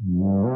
No.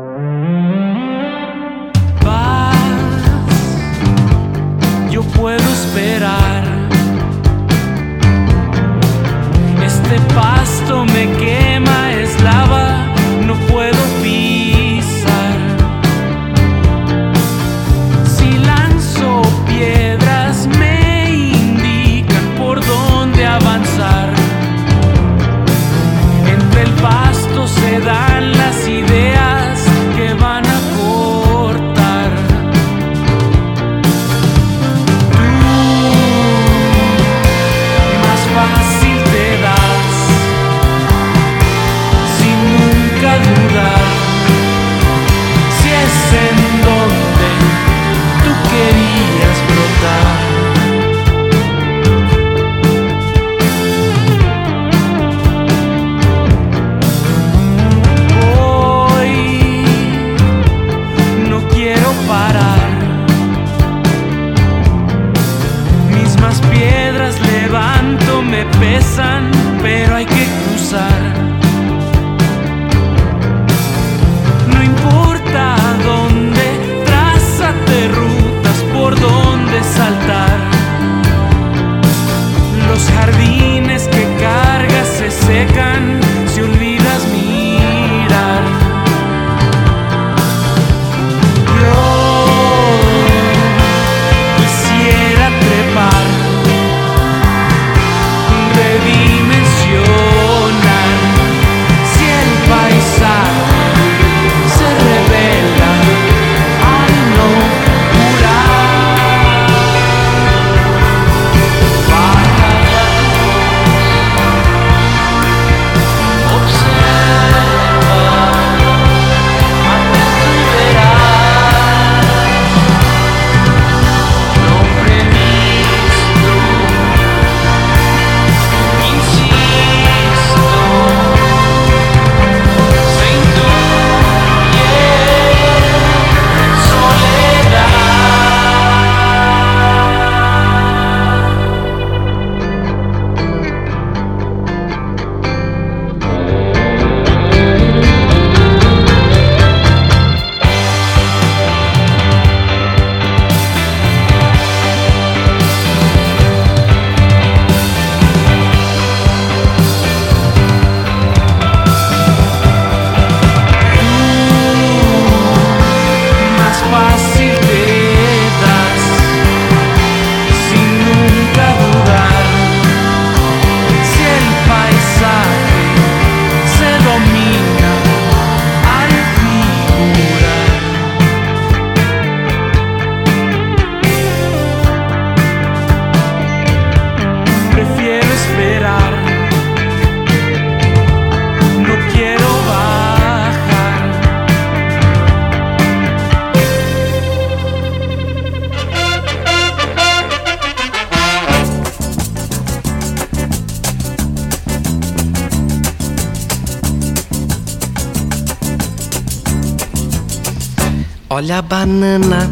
Banana.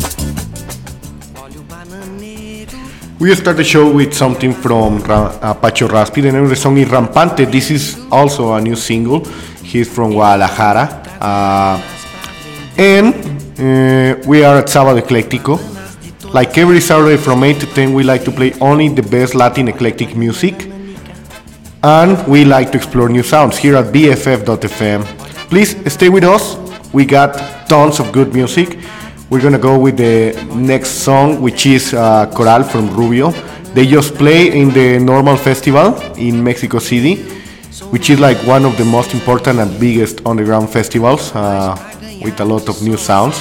We start the show with something from Ra- Apache Raspi. The name of the song is Rampante. This is also a new single. He's from Guadalajara. Uh, and uh, we are at Sábado Ecléctico. Like every Saturday from 8 to 10, we like to play only the best Latin eclectic music. And we like to explore new sounds here at BFF.fm. Please stay with us. We got tons of good music. We're gonna go with the next song, which is uh, Coral from Rubio. They just play in the Nrmal festival in Mexico City, which is like one of the most important and biggest underground festivals uh, with a lot of new sounds.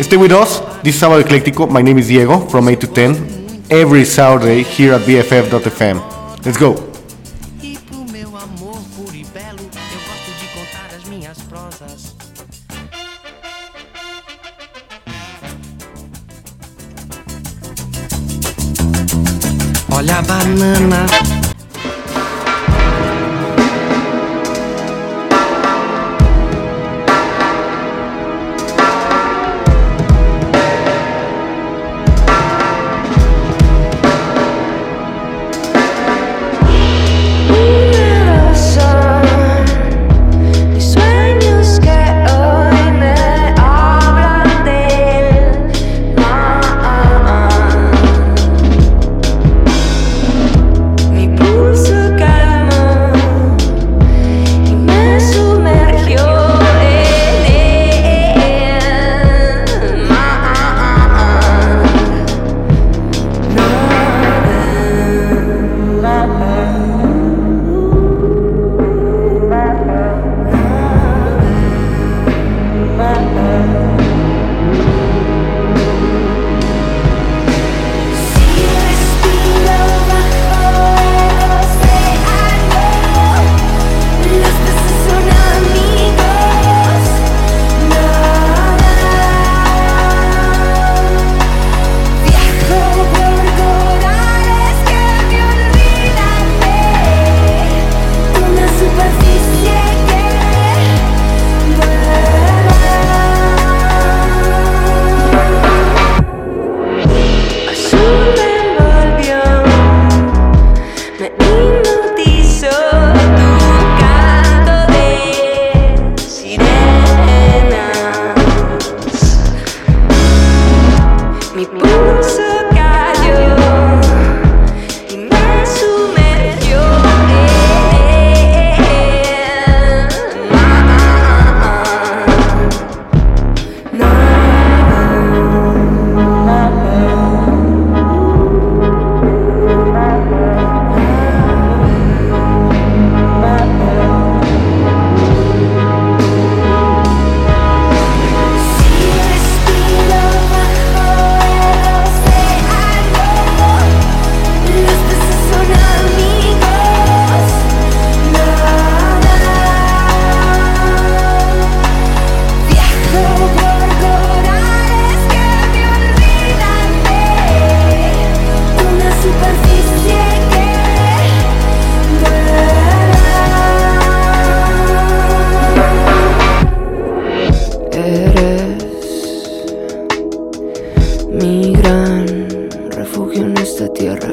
Stay with us. This is Sábado Ecléctico. My name is Diego from 8 to 10 every Saturday here at BFF.fm. Let's go.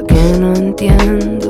porque no entiendo.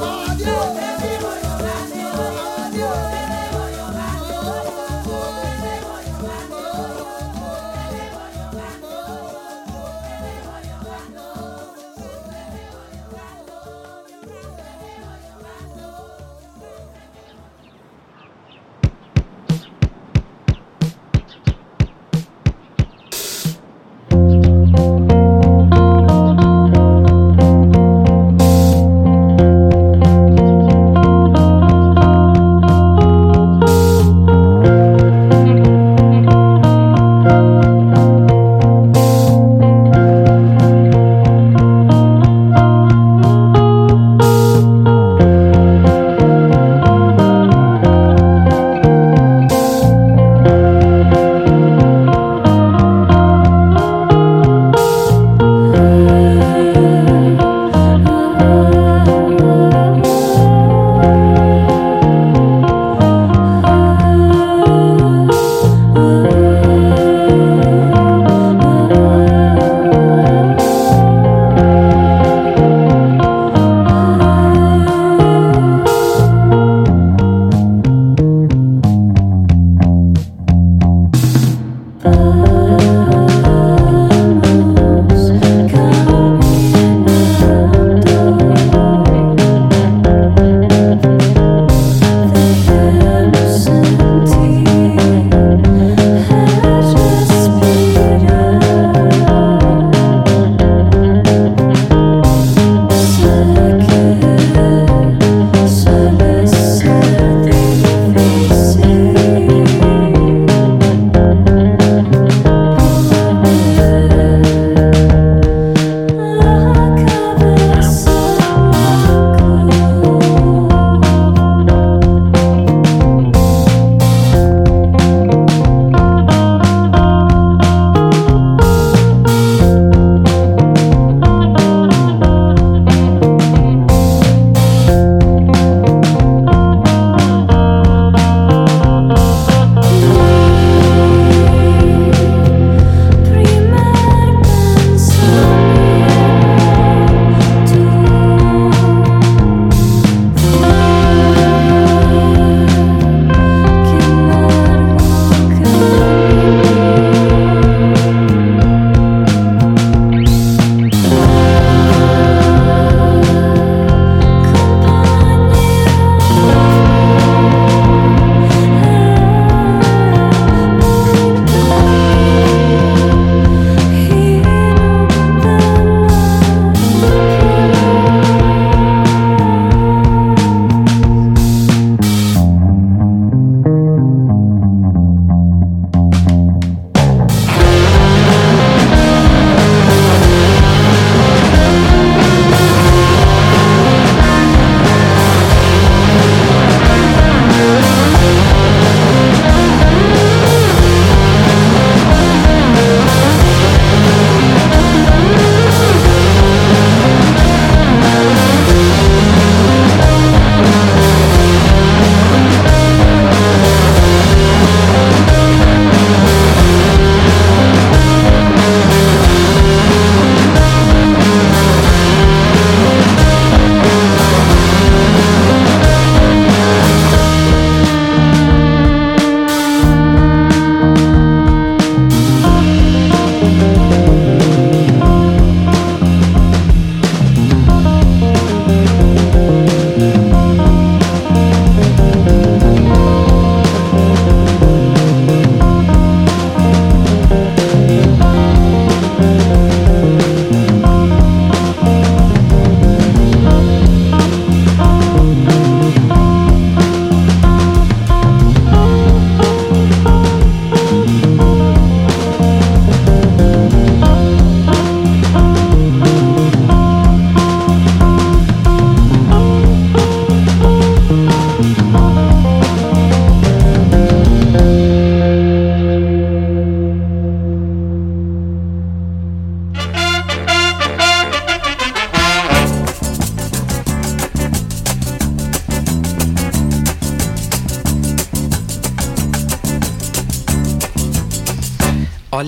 Lord, yeah.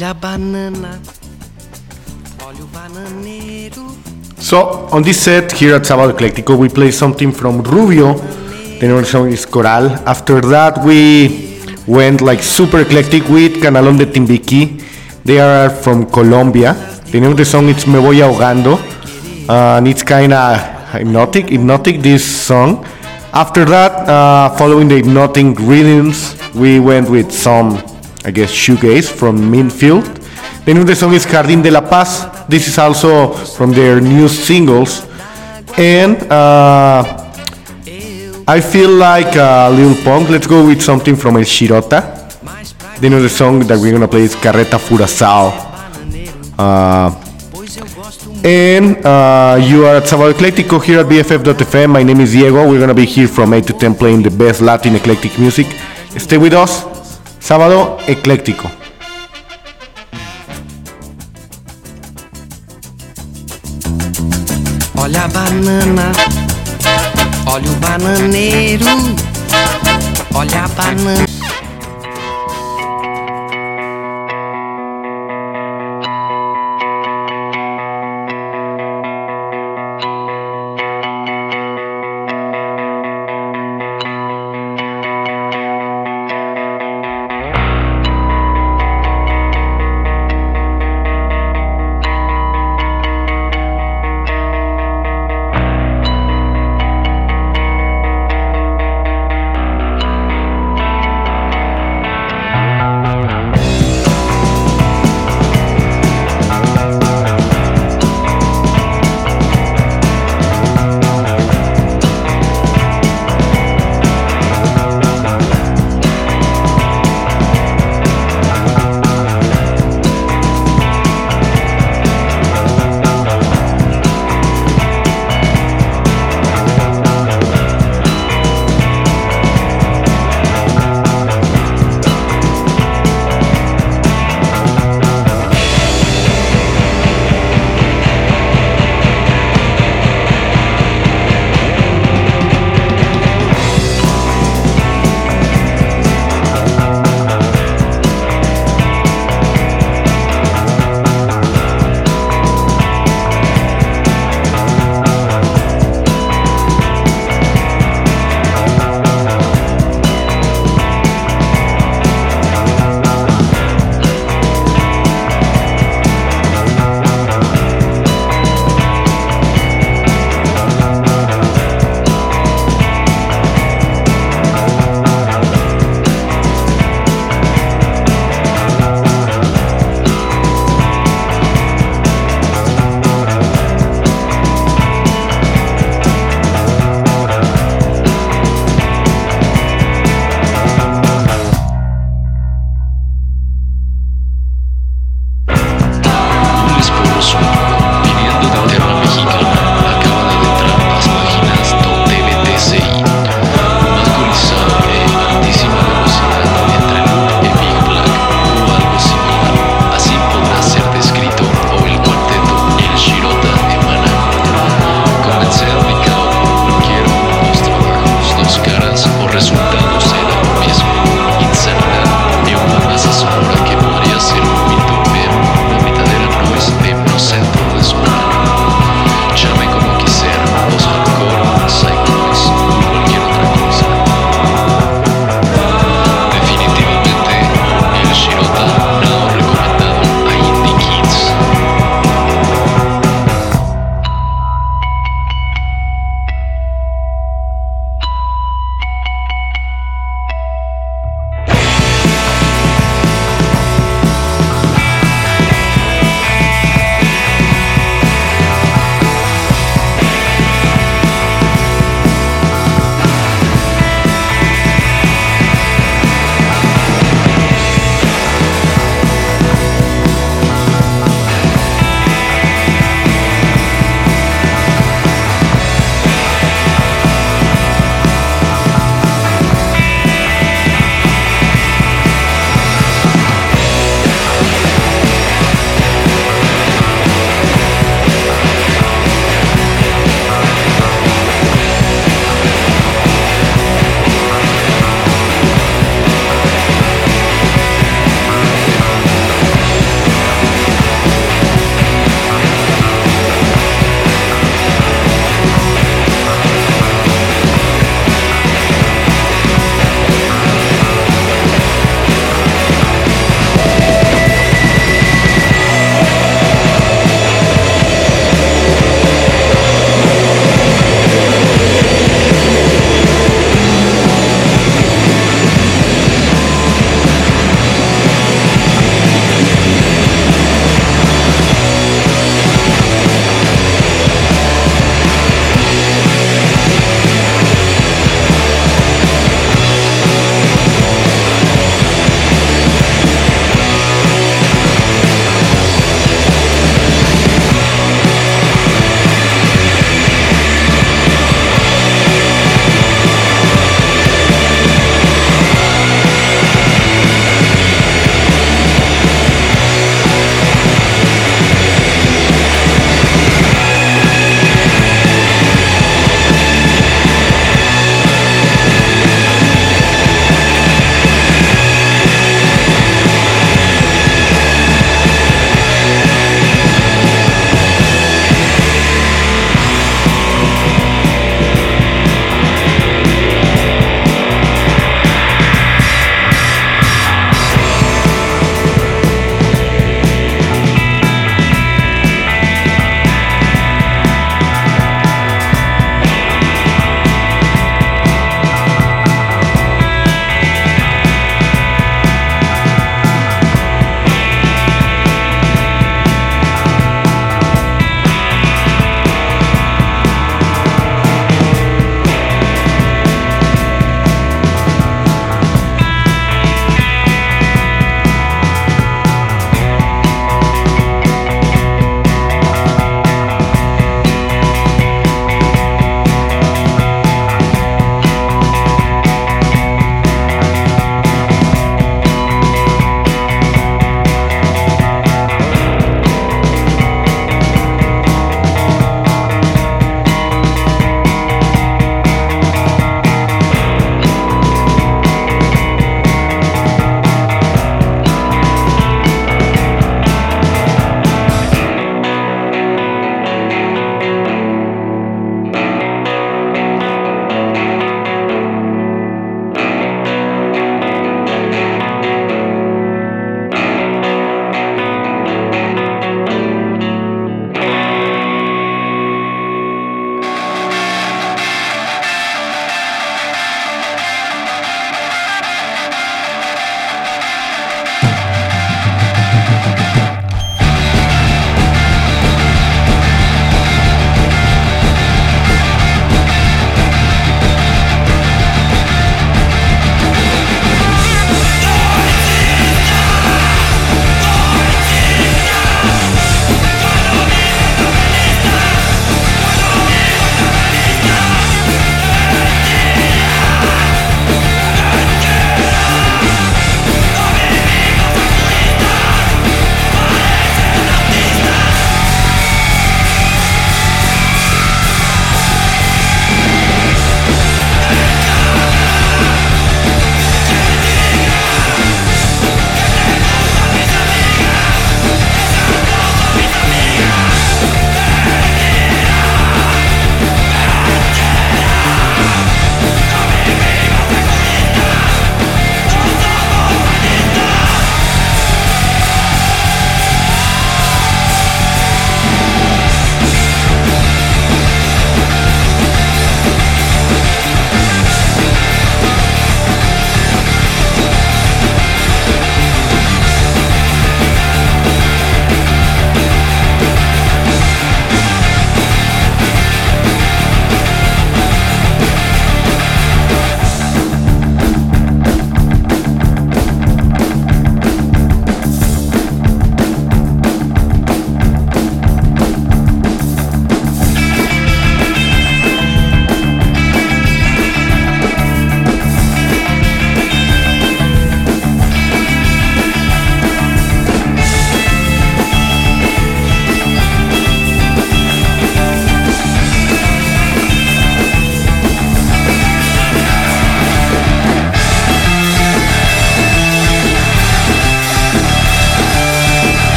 Olha a banana, olha o bananeiro. So on this set here at Sábado Ecléctico, we play something from Rubio. The name of the song is Coral. After that, we went like super eclectic with Canalón de Timbiquí. They are from Colombia. The name of the song is Me Voy Ahogando, uh, and it's kind of hypnotic. Hypnotic this song. After that, uh, following the hypnotic rhythms, we went with some, I guess, shoegaze from Minfield. The the song is Jardín de la Paz. This is also from their new singles. And uh, I feel like a little punk. Let's go with something from El Shirota. The the song that we're gonna play is Carreta Furacao. Uh, and uh, you are at Sábado Ecléctico here at BFF.fm. My name is Diego. We're gonna be here from 8 to 10 playing the best Latin eclectic music. Stay with us. Sábado Ecléctico. Olha a banana, olha o bananeiro. Olha a banana.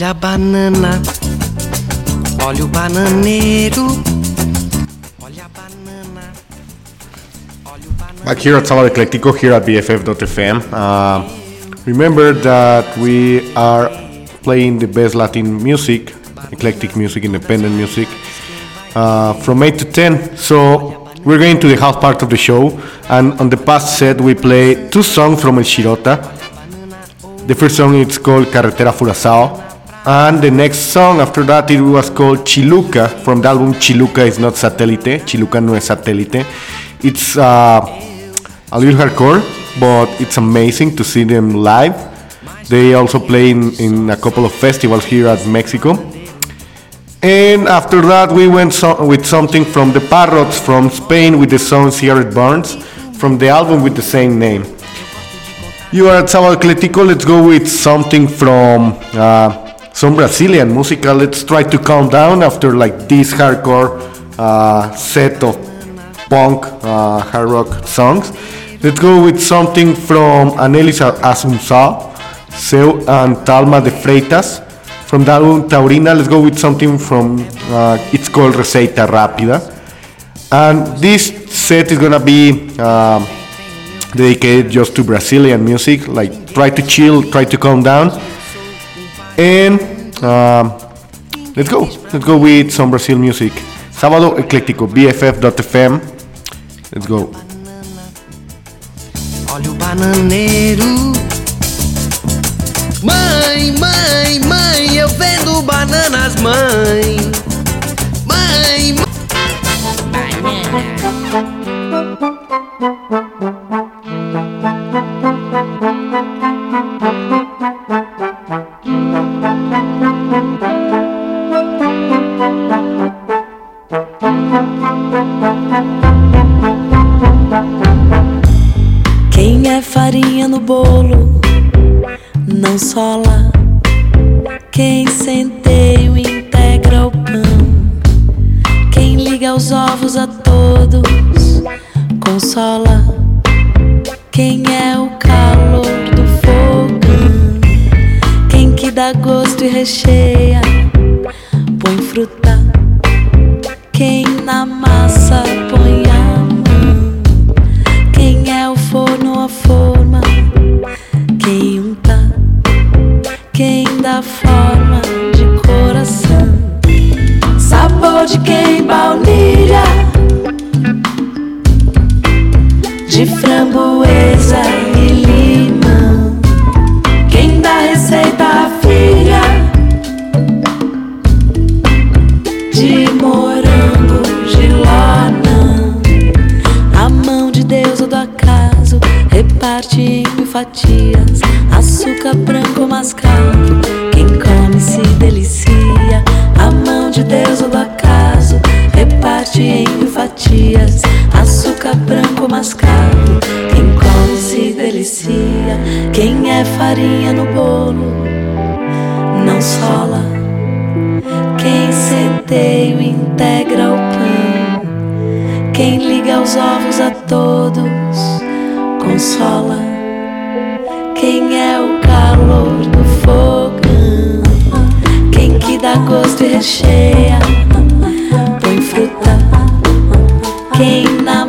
Olha a banana, olha o bananeiro. Back here at Sábado Ecléctico, here at BFF.fm. Uh, remember that we are playing the best Latin music, eclectic music, independent music, uh, from 8 to 10. So we're going to the half part of the show, and on the past set we play two songs from El Shirota. The first song is called Carretera Furazao, and the next song after that it was called Chiluca from the album Chiluca is not Satellite. Chiluca no es satélite. It's uh, a little hardcore, but it's amazing to see them live. They also play in, in a couple of festivals here at Mexico. And after that, we went so- with something from the Parrots from Spain with the song Cigarette Burns from the album with the same name. You are at Sábado Ecléctico. Let's go with something from uh, some Brazilian musical. Let's try to calm down after like this hardcore uh, set of punk uh, hard rock songs. Let's go with something from Anelis Assumpção, Céu and Thalma de Freitas. From the Taurina, let's go with something from, uh, it's called Receita Rápida. And this set is gonna be um, dedicated just to Brazilian music. Like, try to chill, try to calm down. And um, let's go. Let's go with some Brazil music. Sábado Ecléctico, BFF.fm. Let's go. Olha o bananeiro. Mãe, mãe, mãe, eu vendo bananas, mãe. Mãe, mãe. Quem é farinha no bolo não sola. Quem centeio integra o pão. Quem liga os ovos a todos consola. Quem é o dá gosto e recheia, põe fruta. Quem na massa põe a mão. Quem é o forno a forma? Quem unta? Quem dá forma de coração? Sabor de quem baunilha? De framboesa reparte em fatias. Açúcar branco mascavo, quem come se delicia. A mão de Deus ou do acaso reparte em fatias. Açúcar branco mascavo, quem come se delicia. Quem é farinha no bolo não sola. Quem centeio integra o pão. Quem liga os ovos a todos consola. Quem é o calor do fogão? Quem que dá gosto e recheia? Põe fruta. Quem na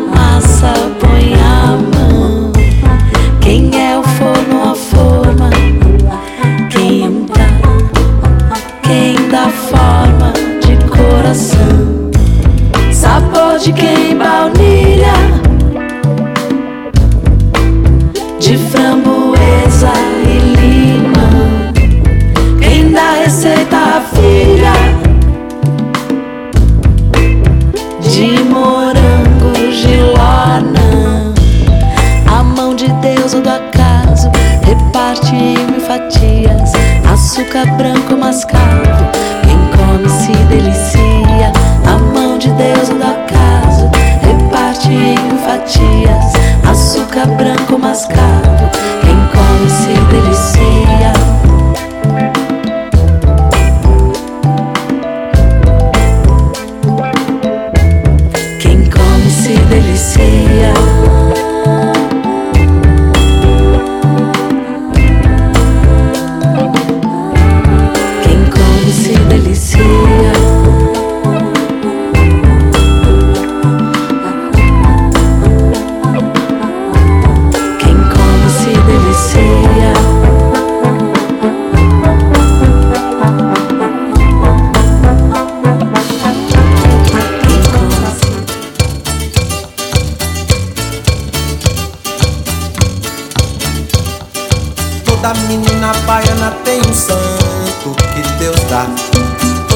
reparte em fatias. Açúcar branco mascavo, quem come se delicia. A mão de Deus ou do acaso reparte em fatias. Açúcar branco mascavo, quem come se delicia.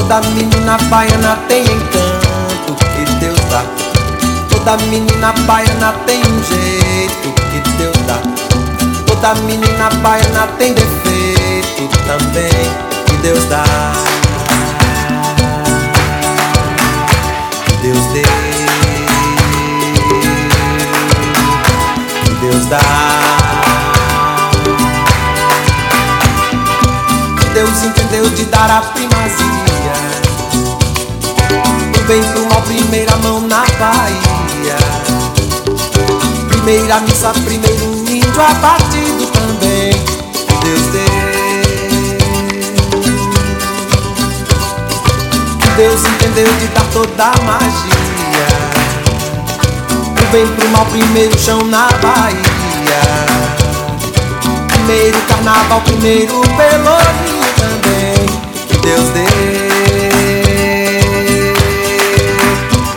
Toda menina baiana tem encanto que Deus dá. Toda menina baiana tem um jeito que Deus dá. Toda menina baiana tem defeito também que Deus dá. Deus dê. Deus dá. Deus entendeu de dar a primazia Do bem pro mal, primeira mão na Bahia. Primeira missa, primeiro índio abatido também. Deus deu Deus entendeu de dar toda a magia. Do bem pro mal, primeiro chão na Bahia. Primeiro carnaval, primeiro pelourinho também. Deus dê.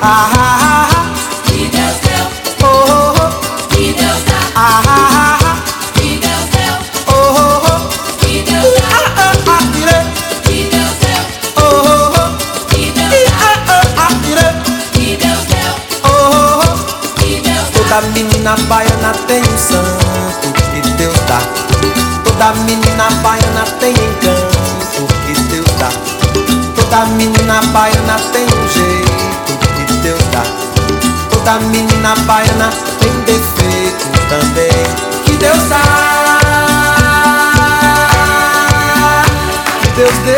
Ah, ah, ah, Que Deus deu, oh, oh, oh. que Deus dá, ah, ah, ah, que Deus deu, oh, oh, oh. que Deus dá, Ah, ah, ah, que Deus deu, Oh, oh, oh. que Deus dá, ah, ah, ah, que Deus deu, Oh, oh, oh. que Deus dá. Toda menina baiana tem um santo que Deus dá. Toda menina baiana tem encanto que Deus dá. Toda menina baiana tem Toda menina baiana tem defeito também. Que Deus dá, que Deus dê,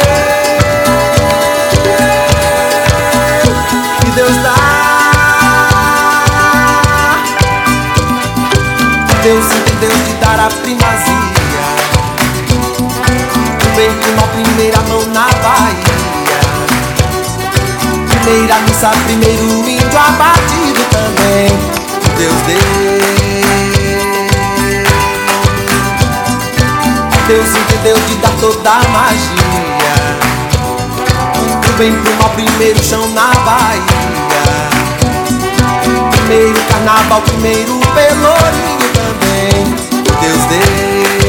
que Deus dá. Que Deus, que Deus te dará primazia. Vem com uma primeira mão na Bahia. Primeira missa, primeiro índio abatido também. Deus deu. Deus entendeu de dar toda a magia. Do bem pro mal, primeiro chão na Bahia. Primeiro carnaval, primeiro pelourinho também. Deus deu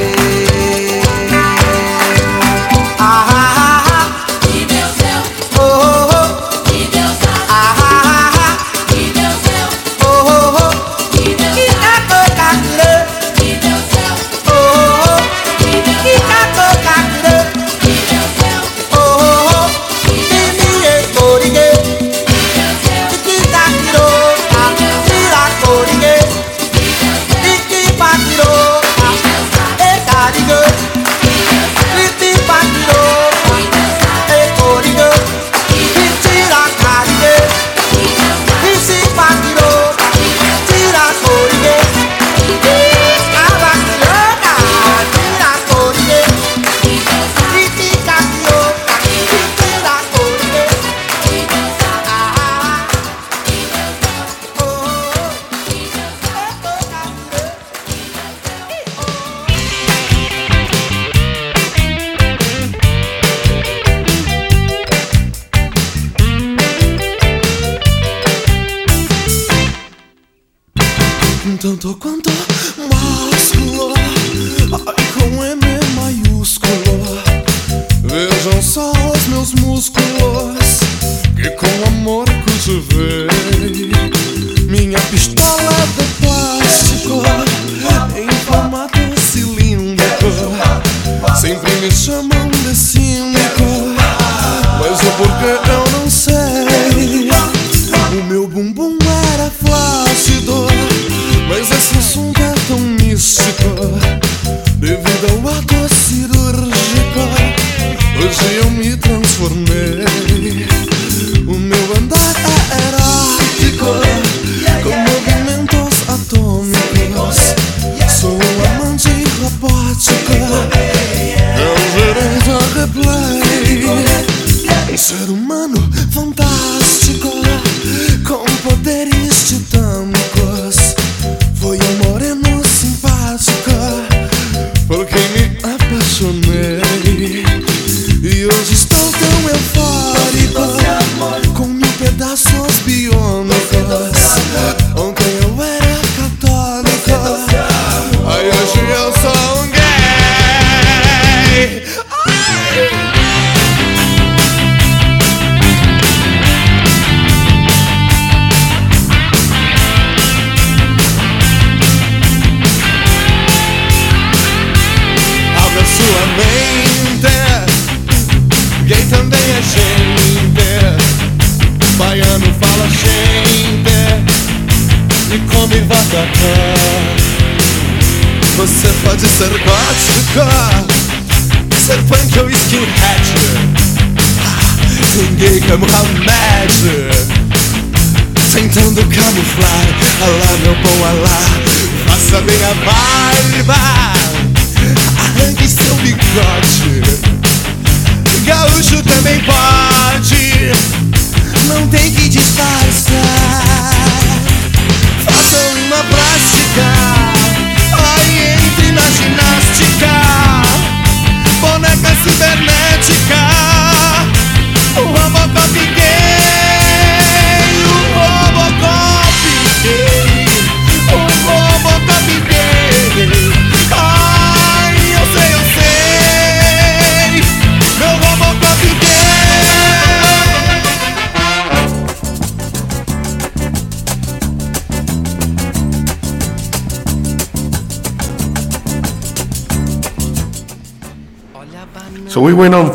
Tanto quanto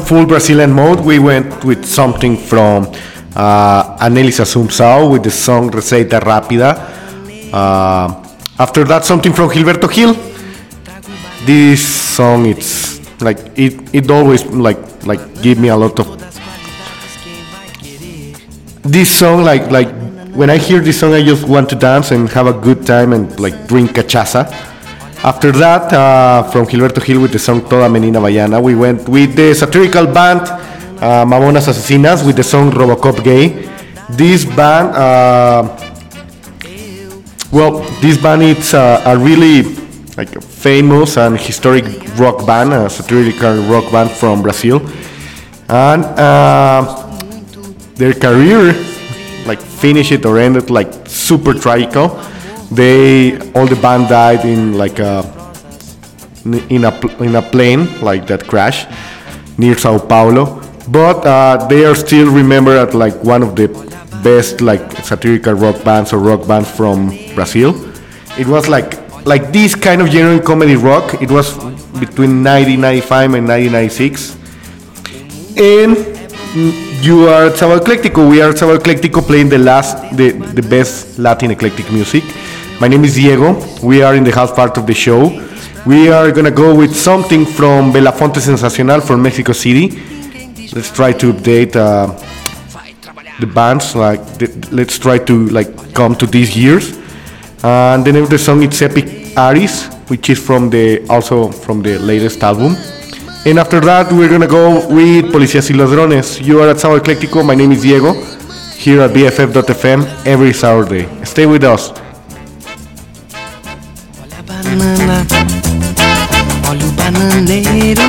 full Brazilian mode. We went with something from uh, Anelisa Assumpção with the song Receita Rápida. Uh, after that, something from Gilberto Gil. This song, it's like it. It always like like give me a lot of. This song, like like when I hear this song, I just want to dance and have a good time and like drink cachaça. After that, uh, from Gilberto Gil with the song Toda Menina Baiana, we went with the satirical band uh, Mamonas Asesinas with the song Robocop Gay. This band, uh, well, this band is uh, a really like famous and historic rock band, a satirical rock band from Brazil, and uh, their career like finished it or ended like super tragical. They all the band died in like a in a in a plane like that crash near Sao Paulo. But uh, they are still remembered as like one of the best like satirical rock bands or rock bands from Brazil. It was like like this kind of genuine comedy rock. It was between 1995 and 1996 and you are Sábado Ecléctico. We are Sábado Ecléctico playing the last, the, the best Latin eclectic music. My name is Diego. We are in the half part of the show. We are gonna go with something from Belafonte Sensacional from Mexico City. Let's try to update uh, the bands. Like, let's try to like come to these years. And the name of the song is Epic Aris, which is from the also from the latest album. And after that, we're gonna go with Policías y Ladrones. You are at Sábado Ecléctico. My name is Diego, here at BFF.fm every Saturday. Stay with us. Banana, olha bananeiro.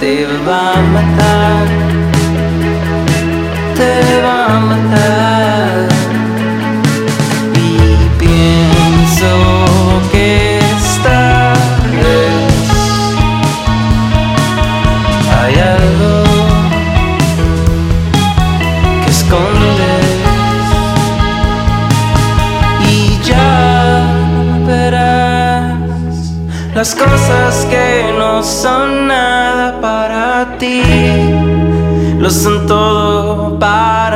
te va a matar, te va a matar. Y pienso que esta vez hay algo que escondes y ya verás las cosas que no son. lo son todo para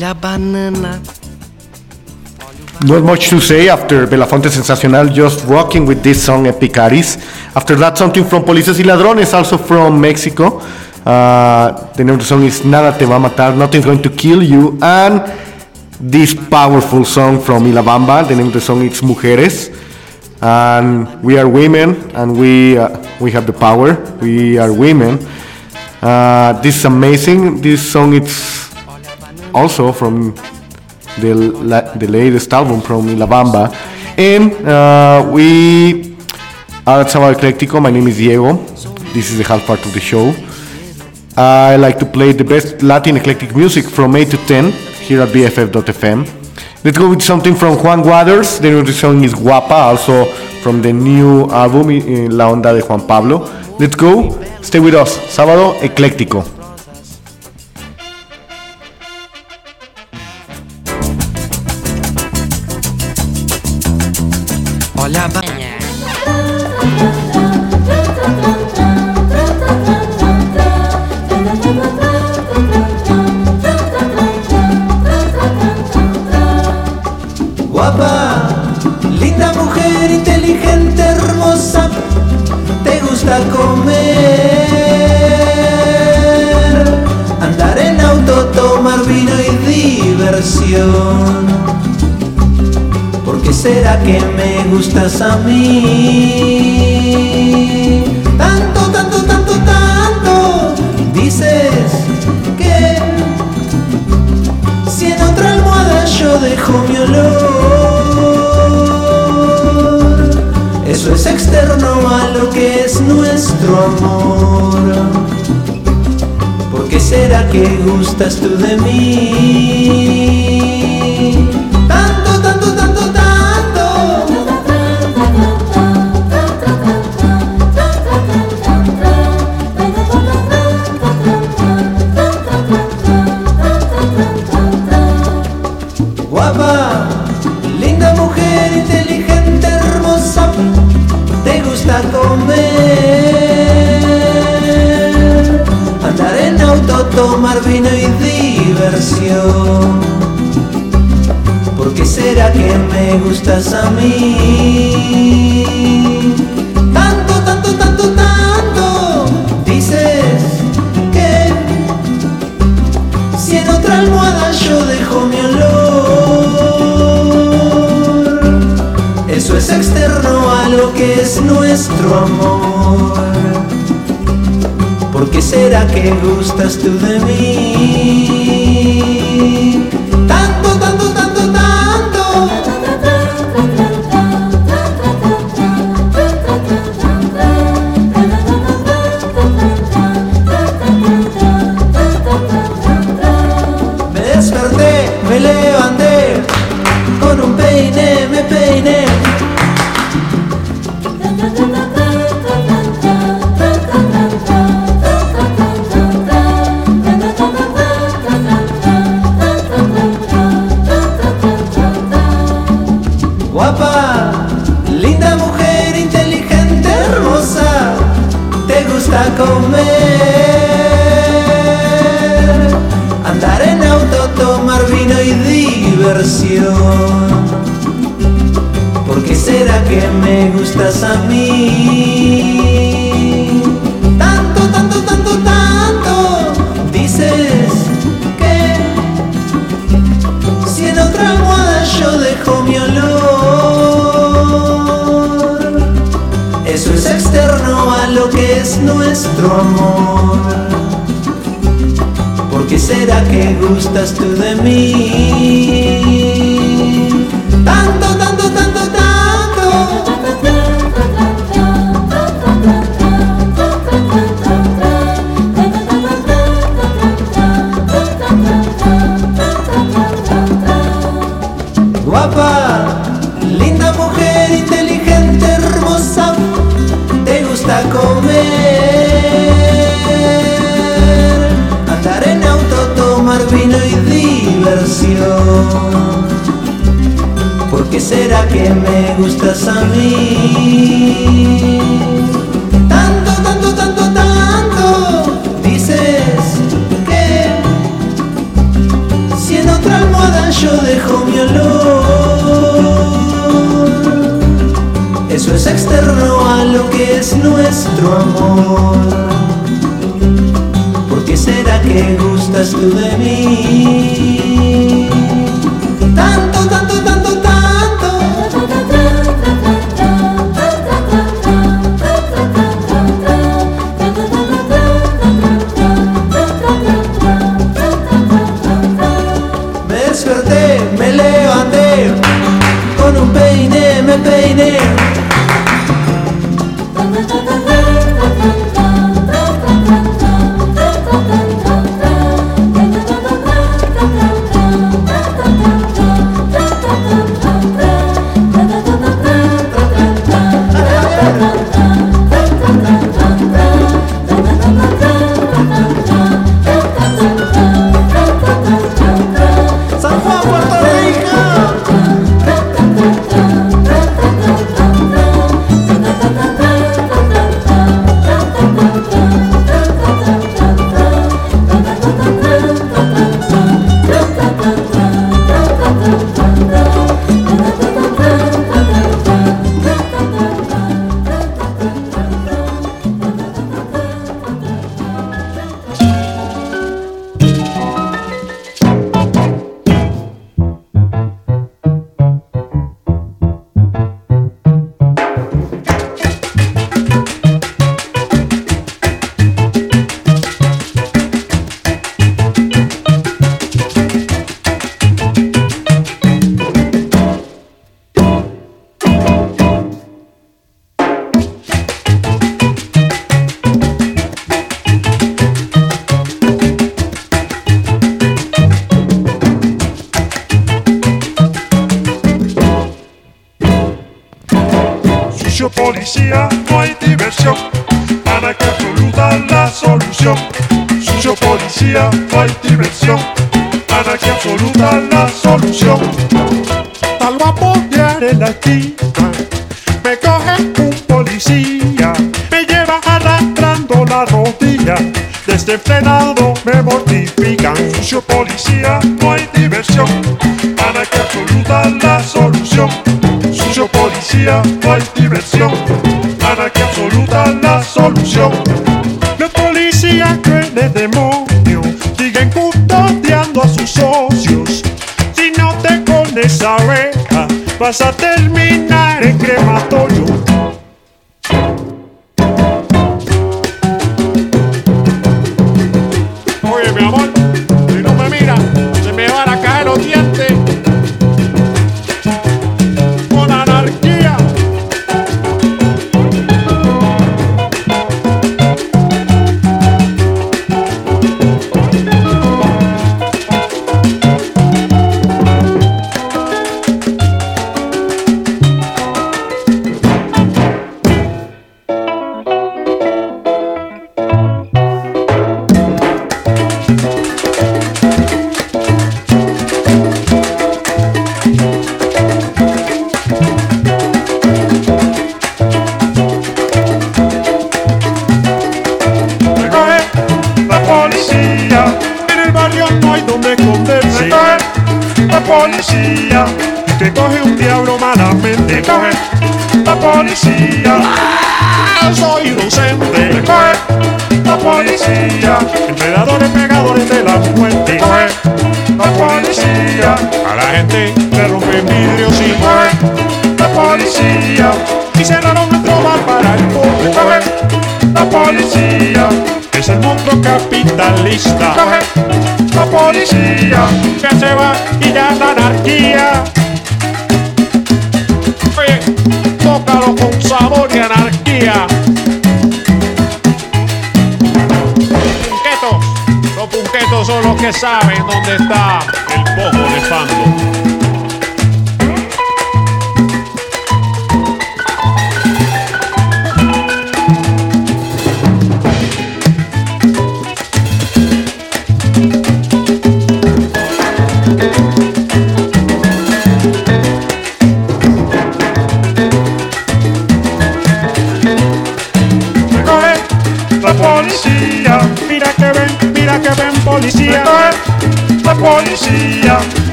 Banana. Not much to say after Belafonte Sensacional just rocking with this song Epicaris. After that, something from Polices y Ladrones, also from Mexico. Uh, the name of the song is Nada Te Va a Matar, Nothing's Going to Kill You. And this powerful song from Ilabamba, the name of the song is Mujeres. And we are women and we, uh, we have the power. We are women. Uh, this is amazing. This song is also from the, la- the latest album from La Bamba. And uh, we are at Sábado Ecléctico. My name is Diego. This is the half part of the show. I like to play the best Latin eclectic music from 8 to 10 here at BFF.fm. Let's go with something from Juan Wauters. The new song is Guapa, also from the new album La Onda de Juan Pablo. Let's go. Stay with us. Sábado Ecléctico. Que gustas tú de mí?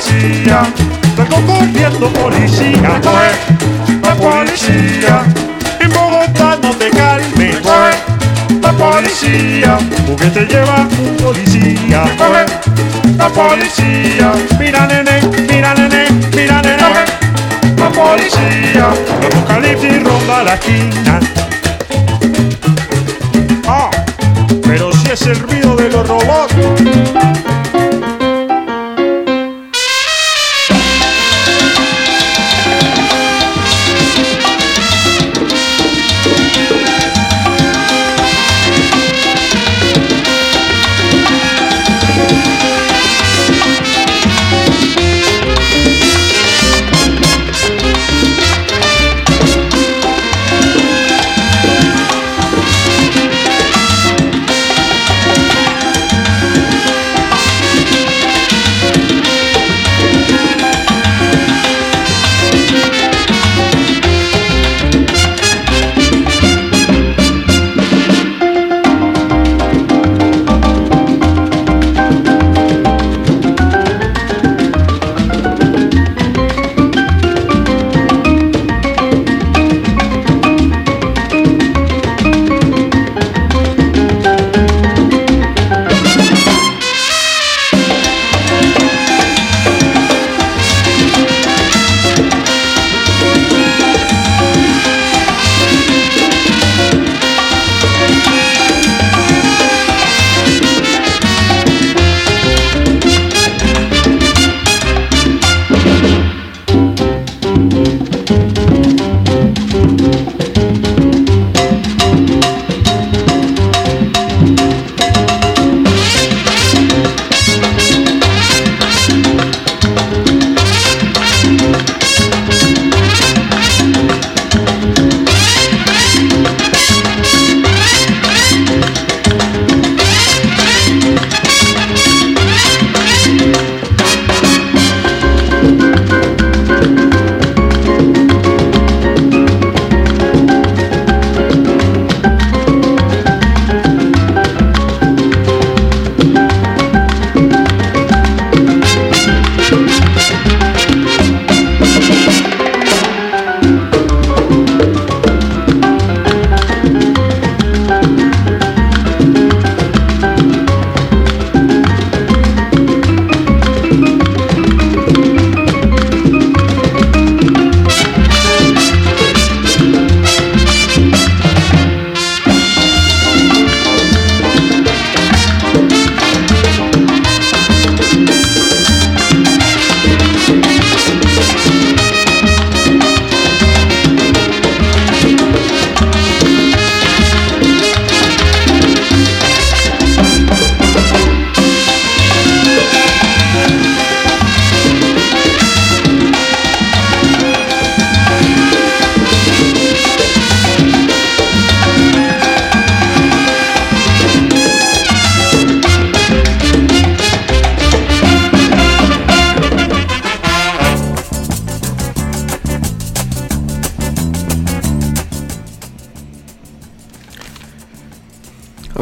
Policía, salgo corriendo policía, la policía, en Bogotá no te calmes, la policía, porque te lleva un policía, la policía, mira nene, mira nene, mira nene, la policía, el apocalipsis ronda la esquina. Ah, pero si es el ruido de los robots.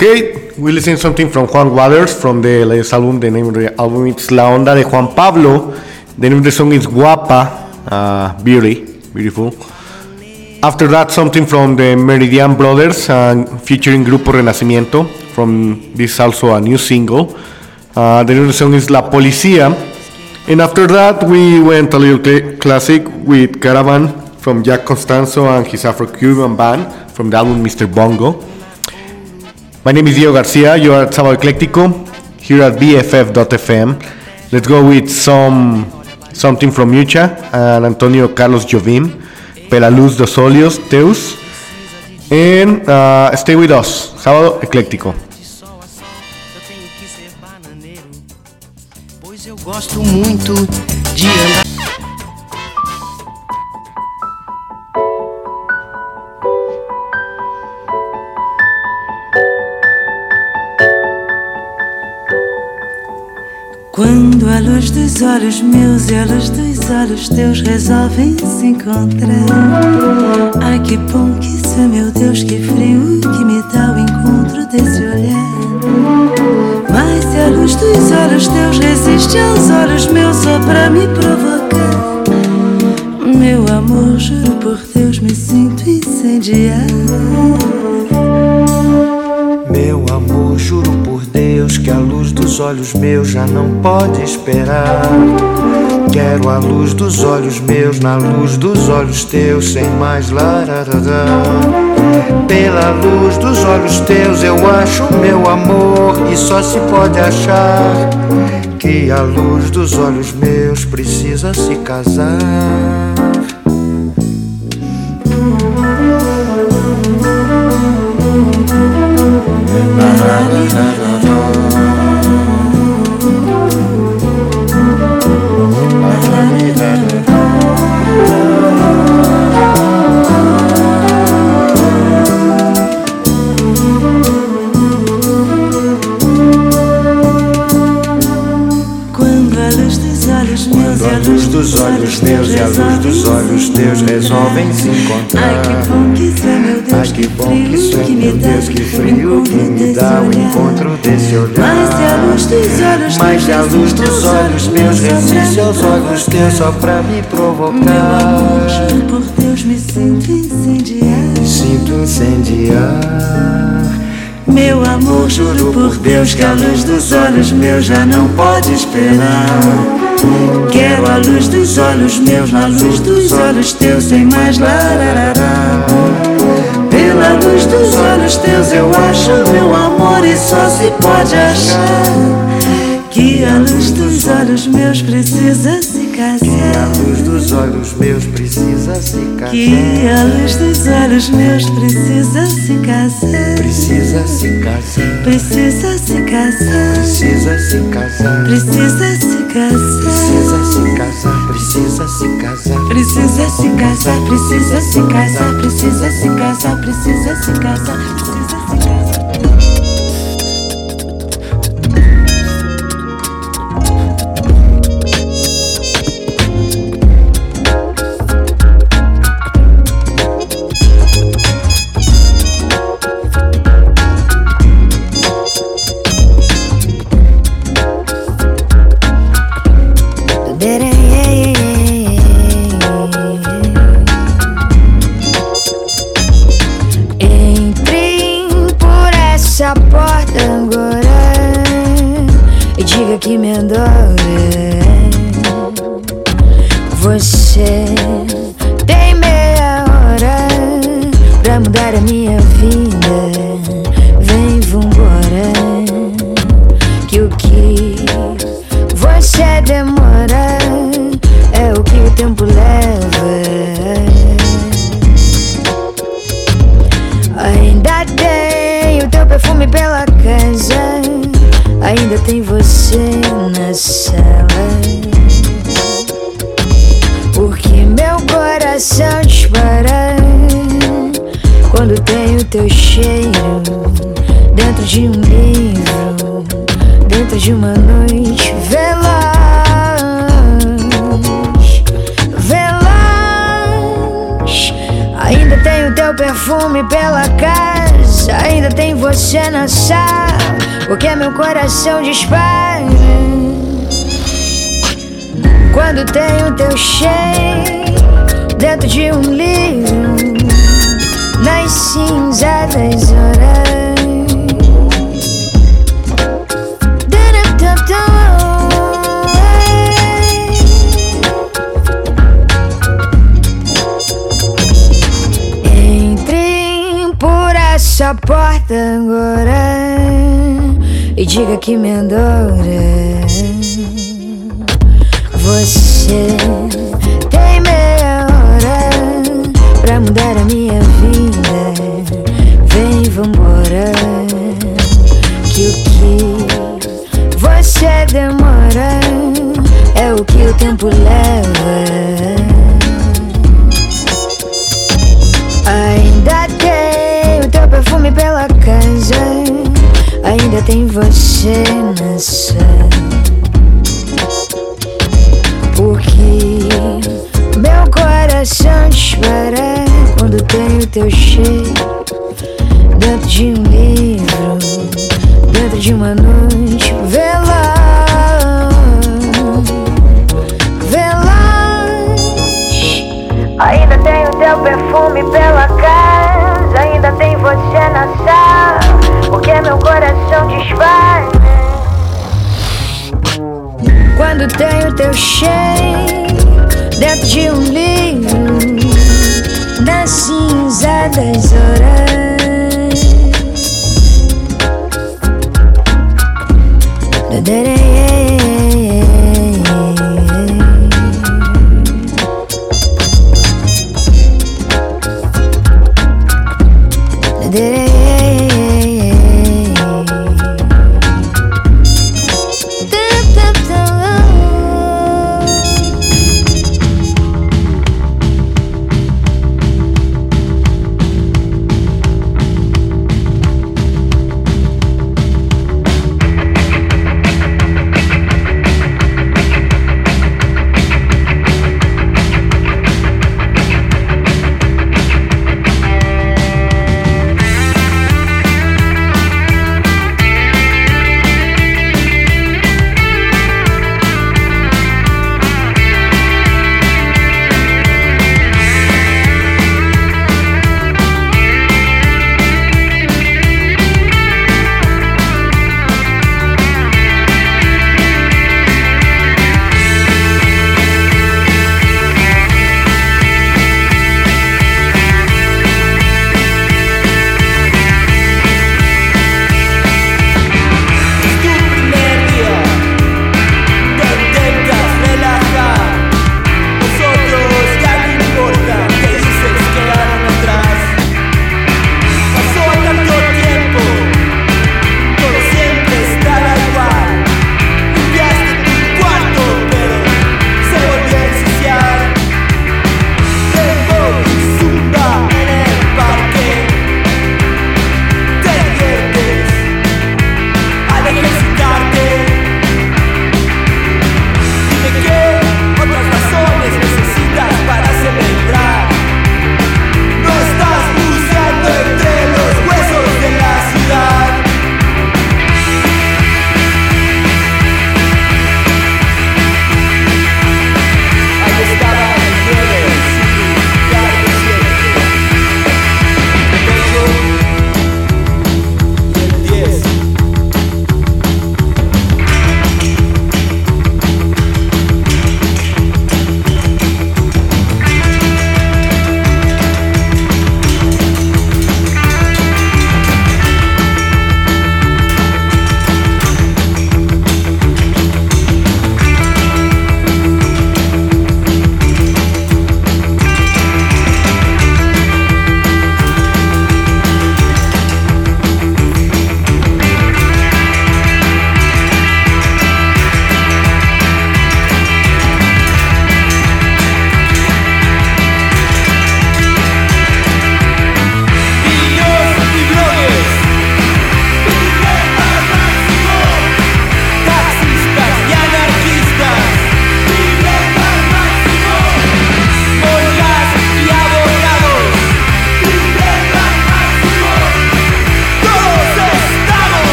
Okay, we listen something from Juan Wauters from the latest album. The name of the album is La Onda de Juan Pablo. The name of the song is Guapa, uh, Beauty, beautiful. After that, something from the Meridian Brothers uh, featuring Grupo Renacimiento. From this, also a new single. Uh, the name of the song is La Policía. And after that, we went a little cl- classic with Caravan from Jack Constanzo and his Afro Cuban band from the album Mr. Bongo. My name is Diego Garcia. You are at Sábado Ecléctico here at BFF.fm. Let's go with some something from Mucha and Antonio Carlos Jovim, Pelaluz dos Óleos, Teus. And uh, stay with us, Sábado Ecléctico. Olhos meus e luz dos olhos teus resolvem se encontrar. Ai que bom que isso meu Deus, que frio que me dá o encontro desse olhar. Mas se a luz dos olhos teus resiste aos olhos meus só pra me provocar. Meu amor, juro por Deus, me sinto incendiar. Olhos meus já não pode esperar. Quero a luz dos olhos meus na luz dos olhos teus, sem mais lararará. Pela luz dos olhos teus eu acho meu amor e só se pode achar que a luz dos olhos meus precisa se casar. Luz dos olhos teus resolvem se encontrar. Ai que bom que isso é meu Deus, Ai que bom que isso é me meu Deus, que frio que me dá o encontro desse olhar. Mas se a luz dos olhos Mas se a teus luz dos olhos meus resiste aos olhos teus só pra me Meu amor, provocar. juro por Deus, me sinto incendiar. Sinto incendiar. Meu amor, juro por Deus que a luz dos olhos meus já não pode esperar. Quero a luz dos olhos meus na luz dos olhos teus, sem mais lararará. Pela luz dos olhos teus eu acho meu amor e só se pode achar que a luz dos olhos meus precisa se Que a luz dos olhos meus precisa se casar. Que a luz dos olhos meus precisa se casar. Precisa se casar. Precisa se casar. Precisa se casar. Precisa se casar. Precisa se casar. Precisa se casar. Precisa se casar, precisa se casar, precisa se casar, precisa se casar, precisa se casar. Porta agora e diga que me adora. Você tem meia hora pra mudar a minha vida. Vem, vambora. Que o que você demora é o que o tempo leva. Porque meu coração dispara quando tenho teu cheiro dentro de um livro, dentro de uma noite velão, veloz. Ainda tem o teu perfume pela casa, ainda tem você na sala, porque meu coração dispara. Quando tenho teu cheiro dentro de um livro, na cinza das horas.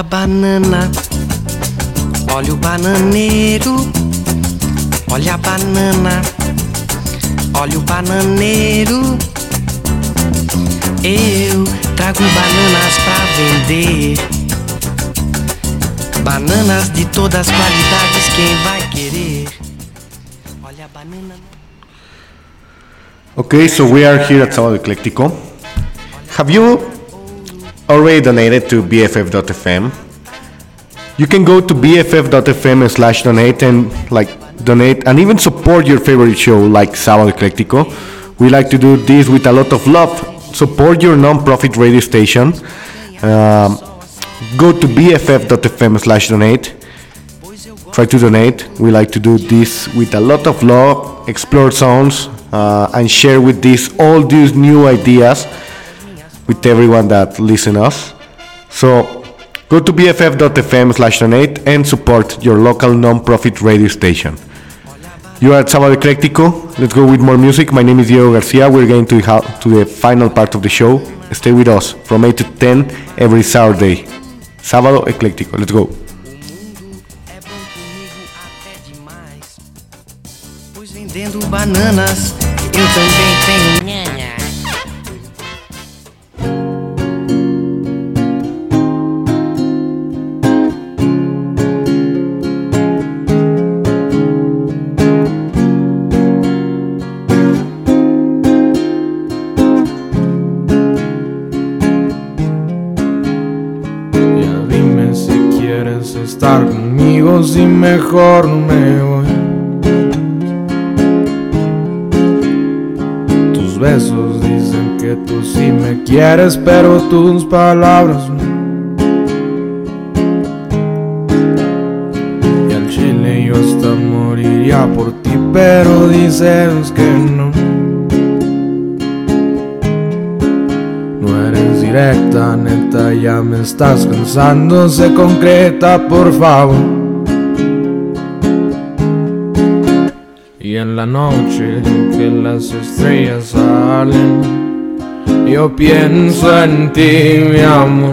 A banana, olha o bananeiro. Olha a banana, olha o bananeiro. Eu trago bananas pra vender. Bananas de todas as qualidades, quem vai querer? Olha a banana. Okay, so we are here at Sábado Ecléctico. Have you already donated to BFF.fm? You can go to BFF.fm slash donate and like donate and even support your favorite show like Sábado Ecléctico. We like to do this with a lot of love. Support your non-profit radio station. Um, go to BFF.fm slash donate try to donate. We like to do this with a lot of love, explore sounds, uh, and share with this all these new ideas with everyone that listen us. So Go to bff.fm slash donate and support your local non-profit radio station. You are at Sábado Ecléctico. Let's go with more music. My name is Diego Garcia. We're going to, to the final part of the show. Stay with us from 8 to 10 every Saturday. Sábado Ecléctico. Let's go. Bananas, eu também tenho mejor me voy. Tus besos dicen que tú sí me quieres, pero tus palabras no. Y al chile yo hasta moriría por ti, pero dices que no. No eres directa, neta, ya me estás cansando, se concreta, por favor. La noche que las estrellas salen, yo pienso en ti, mi amor.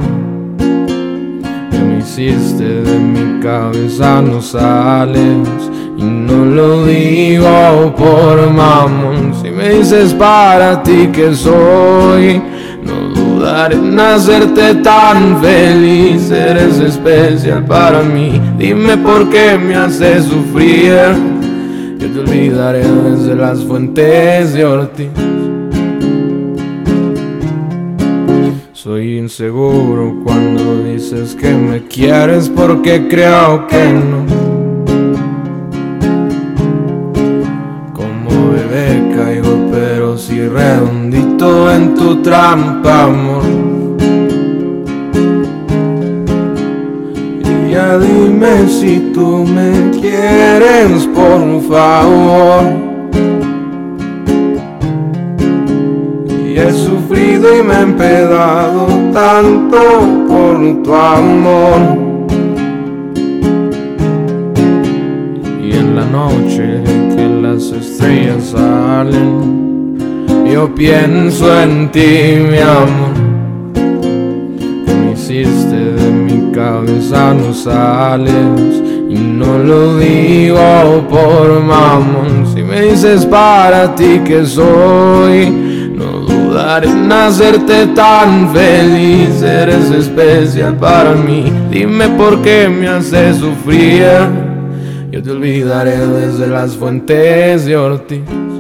Que me hiciste de mi cabeza, no sales. Y no lo digo por mamón. Si me dices para ti que soy, no dudaré en hacerte tan feliz. Eres especial para mí. Dime por qué me haces sufrir. Te olvidaré desde las fuentes de Ortiz. Soy inseguro cuando dices que me quieres porque creo que no. Como bebé caigo pero si redondito en tu trampa, amor. Si tú me quieres, por favor. Y he sufrido y me he empedado tanto por tu amor. Y en la noche que las estrellas salen, yo pienso en ti, mi amor. Que me hiciste cabeza, no sales. Y no lo digo por mamón. Si me dices para ti que soy, no dudaré en hacerte tan feliz. Eres especial para mí. Dime por qué me haces sufrir. Yo te olvidaré desde las fuentes de Ortiz.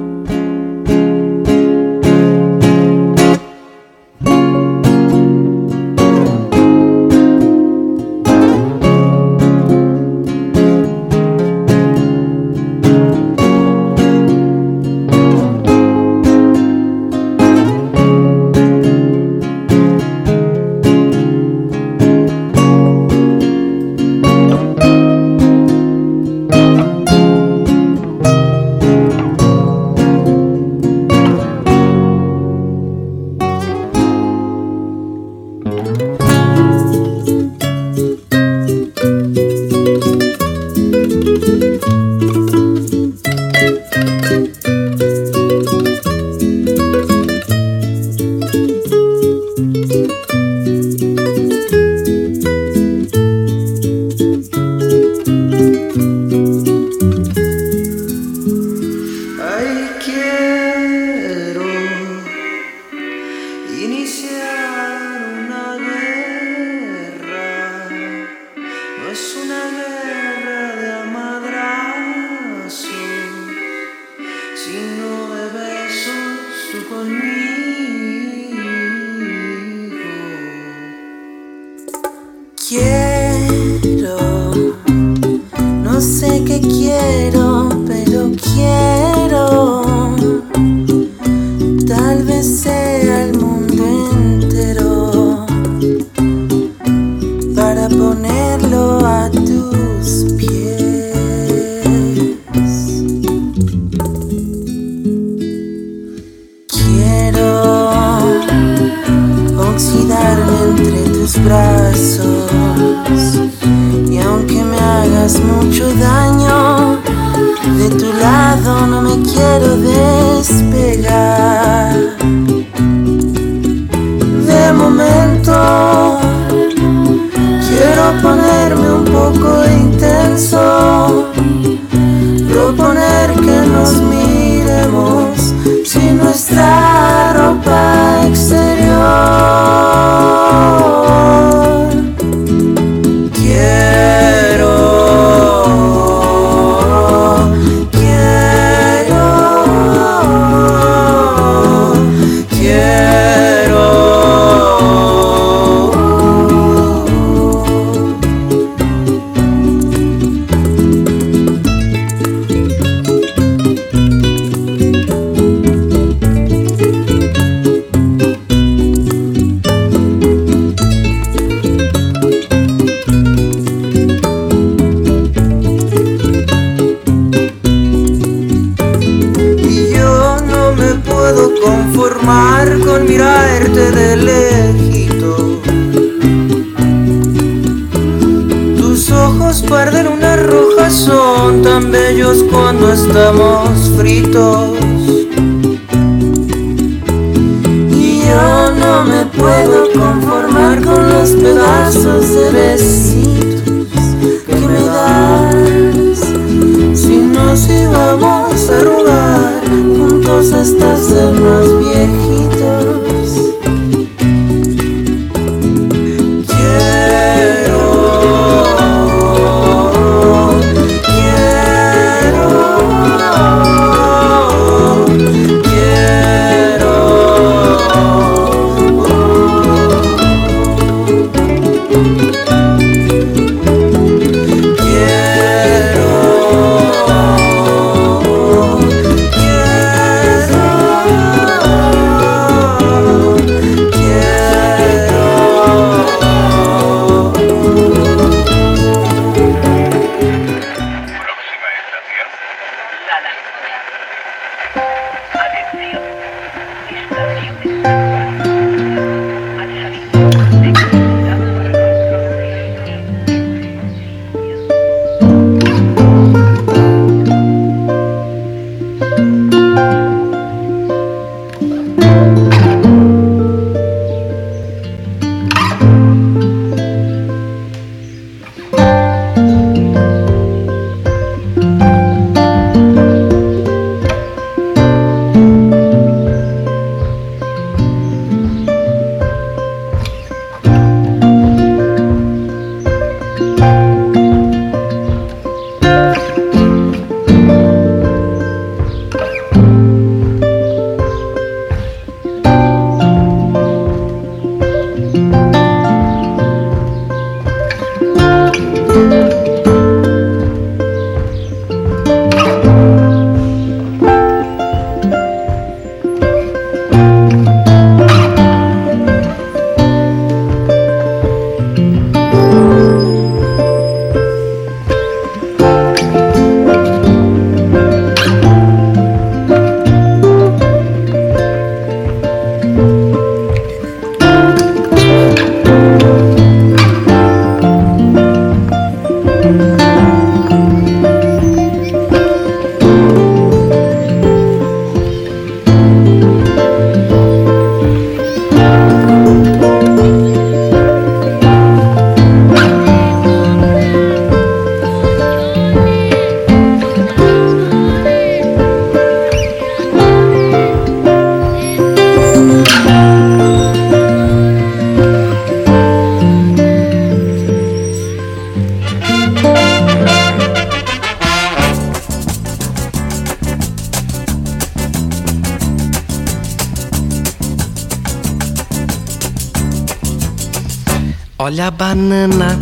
A banana,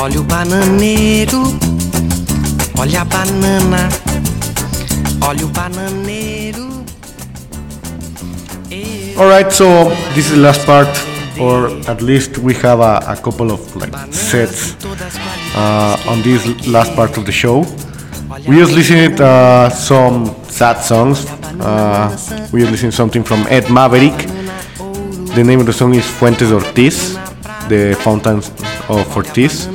olha o bananeiro. Olha a banana, olha o bananeiro. All right, so this is the last part, or at least we have a, a couple of like sets uh, on this last part of the show. We just listened uh, some sad songs. Uh, we just listened something from Ed Maverick. The name of the song is Fuentes Ortiz, the Fountains of Ortiz.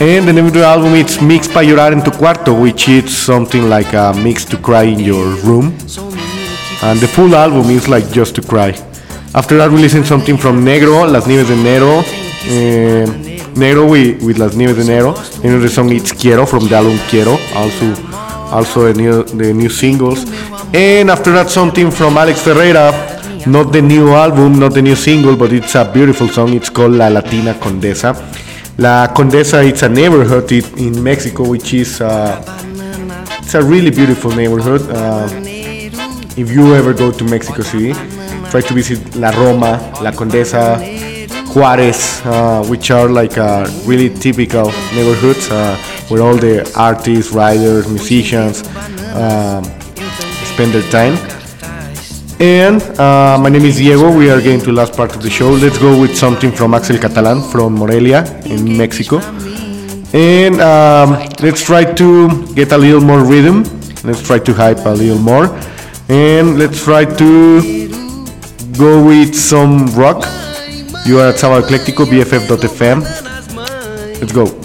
And the name of the album is Mix para llorar en tu cuarto, which is something like a mix to cry in your room. And the full album is like just to cry. After that, we listen something from Negro, Las Nieves de Enero. eh, Negro with, with Las Nieves de Enero. The song is Quiero from the album Quiero, also also new, the new singles. And after that, something from Alex Ferreira, not the new album, not the new single, but it's a beautiful song. It's called La Latina Condesa. La Condesa, it's a neighborhood in Mexico, which is uh, it's a really beautiful neighborhood. Uh, if you ever go to Mexico City, try to visit La Roma, La Condesa, Juarez, uh, which are like uh, really typical neighborhoods uh, where all the artists, writers, musicians um, spend their time. And uh, my name is Diego. We are getting to the last part of the show. Let's go with something from Axel Catalan from Morelia in Mexico. And um, let's try to get a little more rhythm. Let's try to hype a little more. And let's try to go with some rock. You are at Sábado Ecléctico, BFF.fm. Let's go.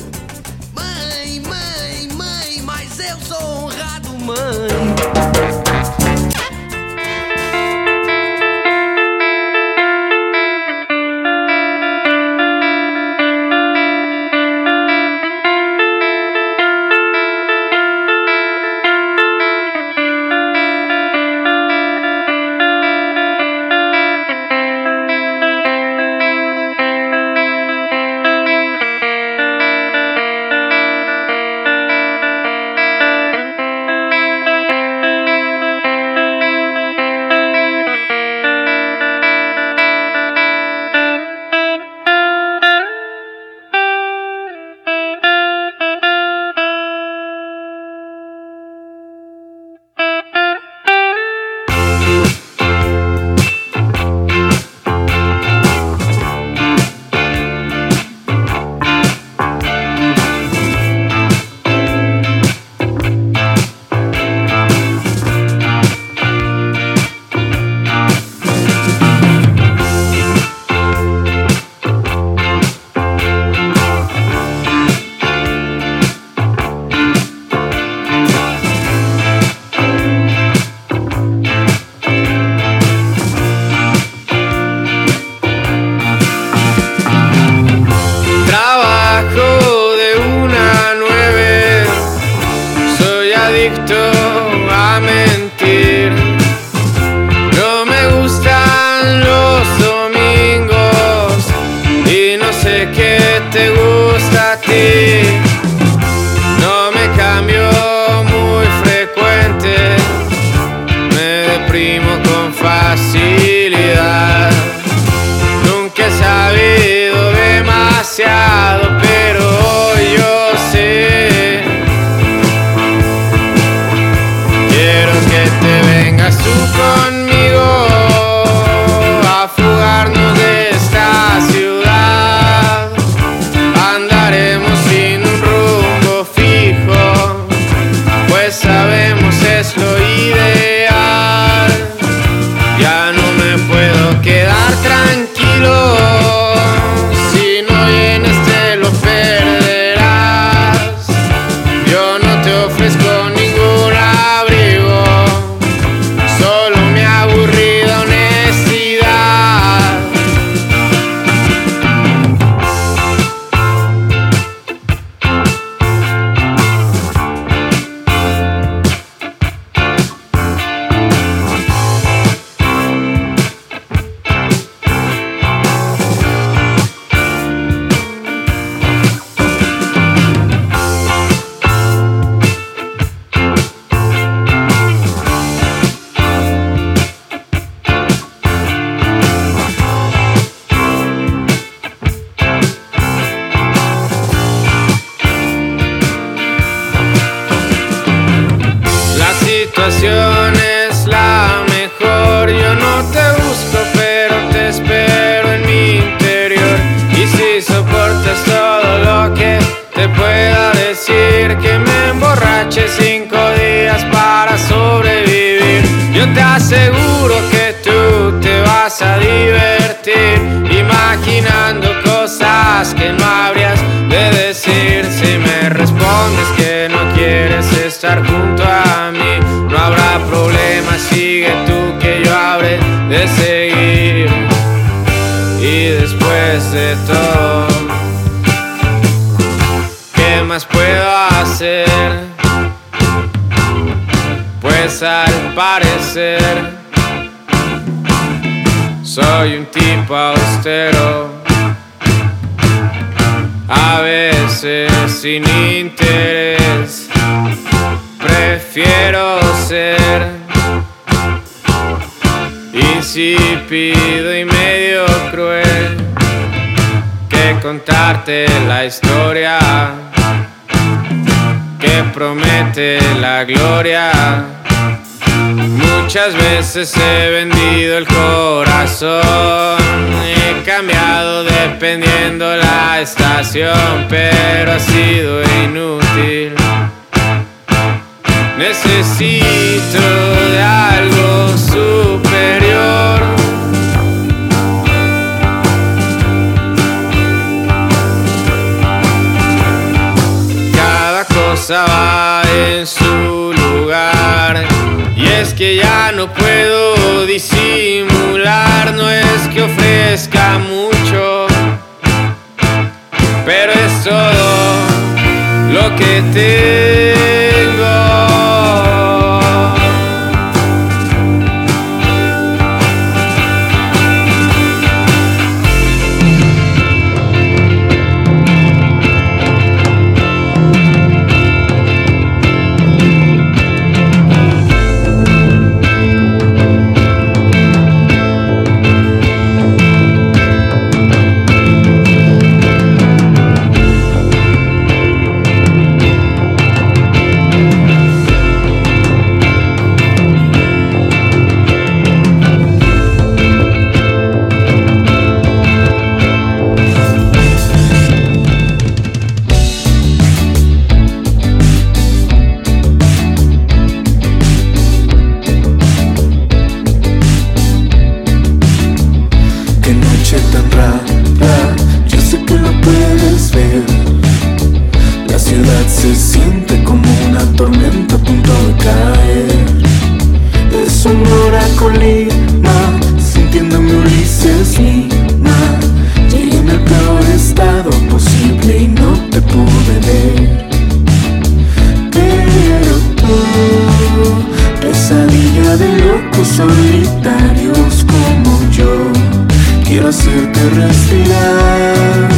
Divertir, imaginando cosas que no. Si estar junto a mí. No habrá problema, sigue tú que yo habré de seguir. Y después de todo, ¿qué más puedo hacer? Pues al parecer soy un tipo austero, a sin interés. Prefiero ser insípido y medio cruel que contarte la historia que promete la gloria. Muchas veces he vendido el corazón, he cambiado dependiendo la estación, pero ha sido inútil. Necesito de algo superior. Cada cosa va en su lugar. Es que ya no puedo disimular, no es que ofrezca mucho, pero es todo lo que tengo. Solitarios como yo, quiero hacerte respirar.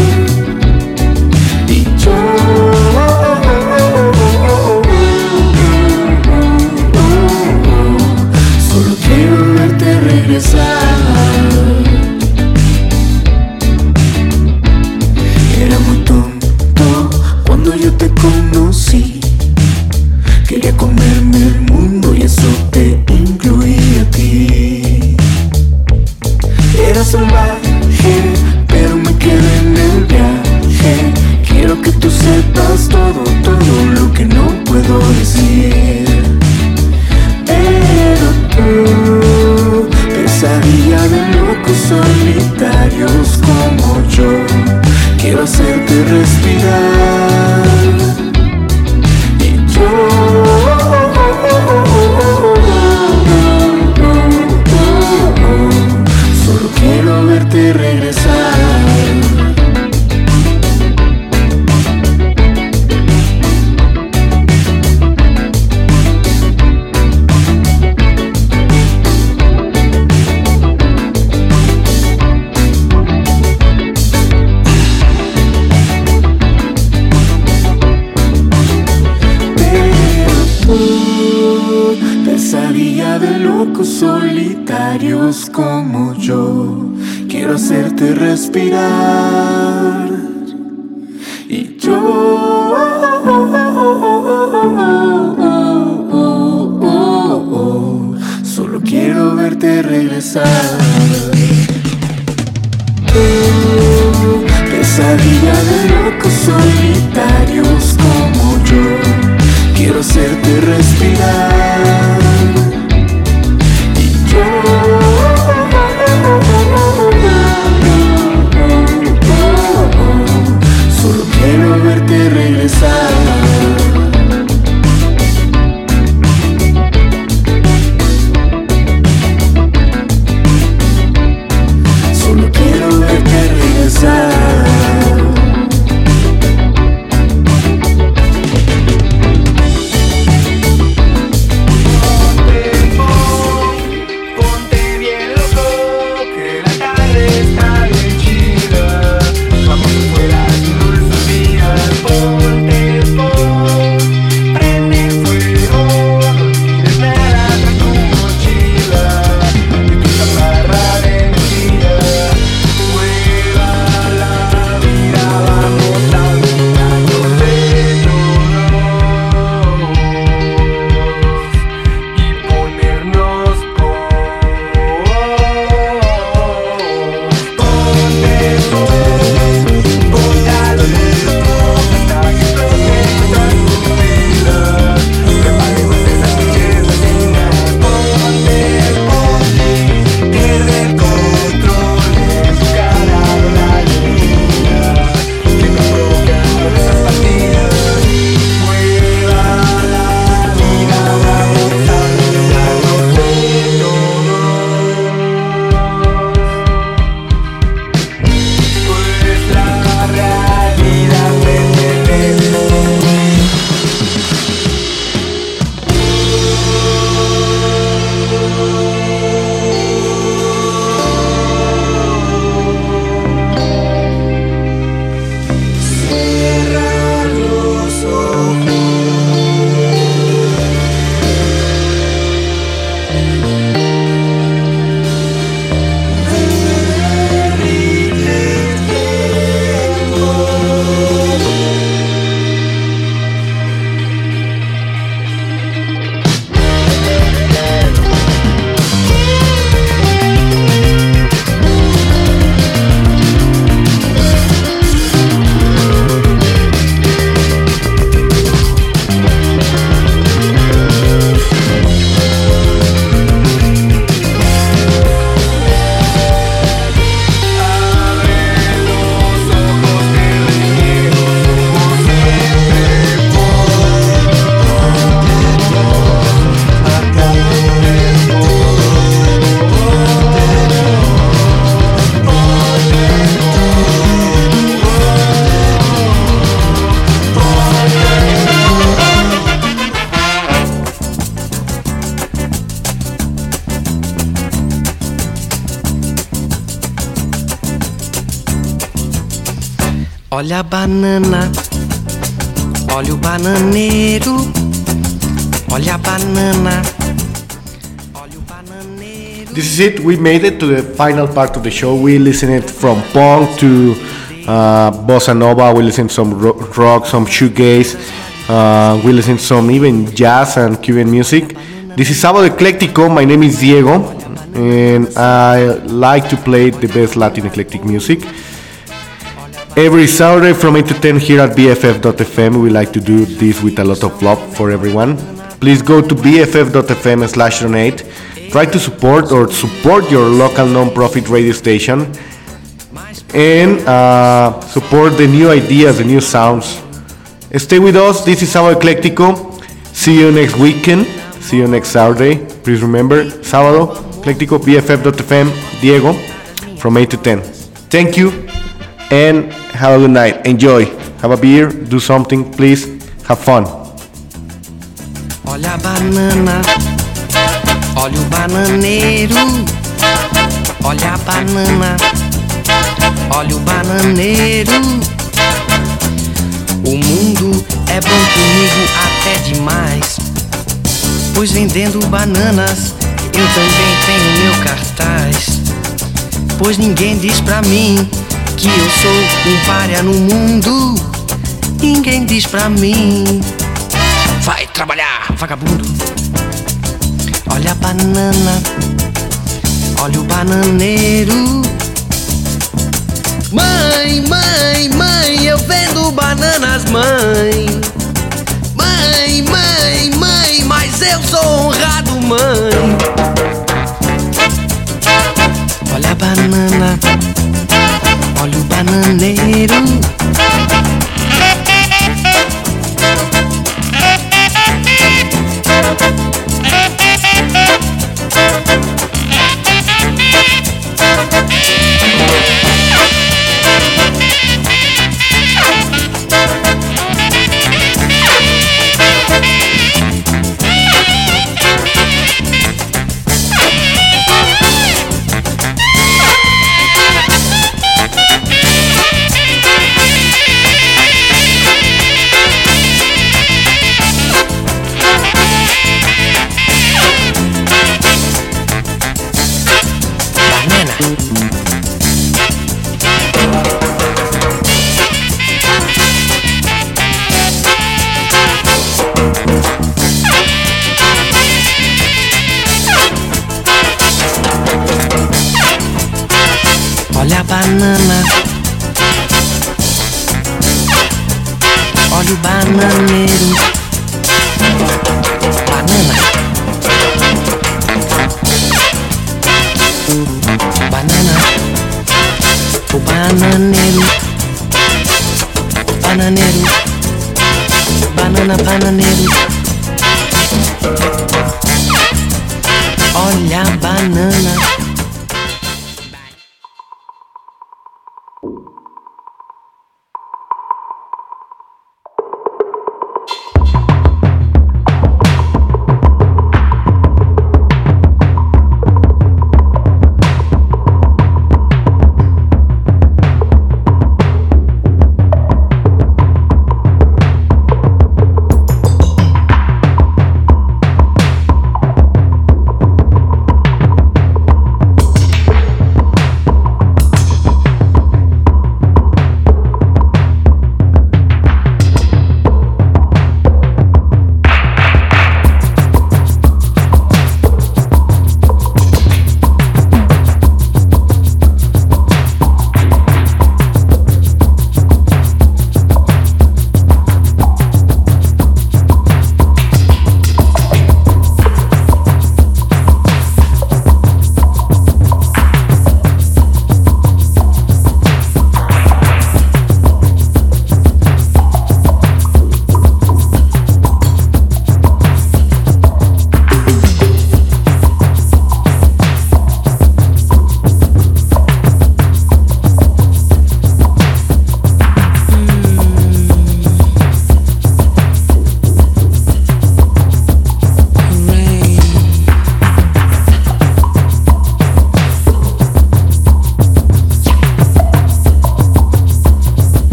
Olha a banana, olha o bananeiro, olha a banana. This is it. We made it to the final part of the show. We listened from punk to uh, bossa nova. We listened some rock, some shoegaze. Uh, we listened some even jazz and Cuban music. This is Sábado Ecléctico. My name is Diego, and I like to play the best Latin eclectic music. Every Saturday from 8 to 10 here at BFF.fm, we like to do this with a lot of love for everyone. Please go to BFF.fm slash donate. Try to support or support your local non-profit radio station and uh, support the new ideas, the new sounds. Stay with us. This is Sábado Ecléctico. See you next weekend. See you next Saturday. Please remember, Sábado Ecléctico, BFF.fm, Diego, from 8 to 10. Thank you and have a good night. Enjoy. Have a beer, do something, please. Have fun. Olha a banana, olha o bananeiro, olha a banana, olha o bananeiro. O mundo é bom comigo até demais, pois vendendo bananas eu também tenho meu cartaz. Pois ninguém diz pra mim que eu sou um párea no mundo. Ninguém diz pra mim. Vai trabalhar, vagabundo. Olha a banana, olha o bananeiro. Mãe, mãe, mãe, eu vendo bananas, mãe. Mãe, mãe, mãe, mas eu sou honrado, mãe. Olha a banana, olha o bananeiro.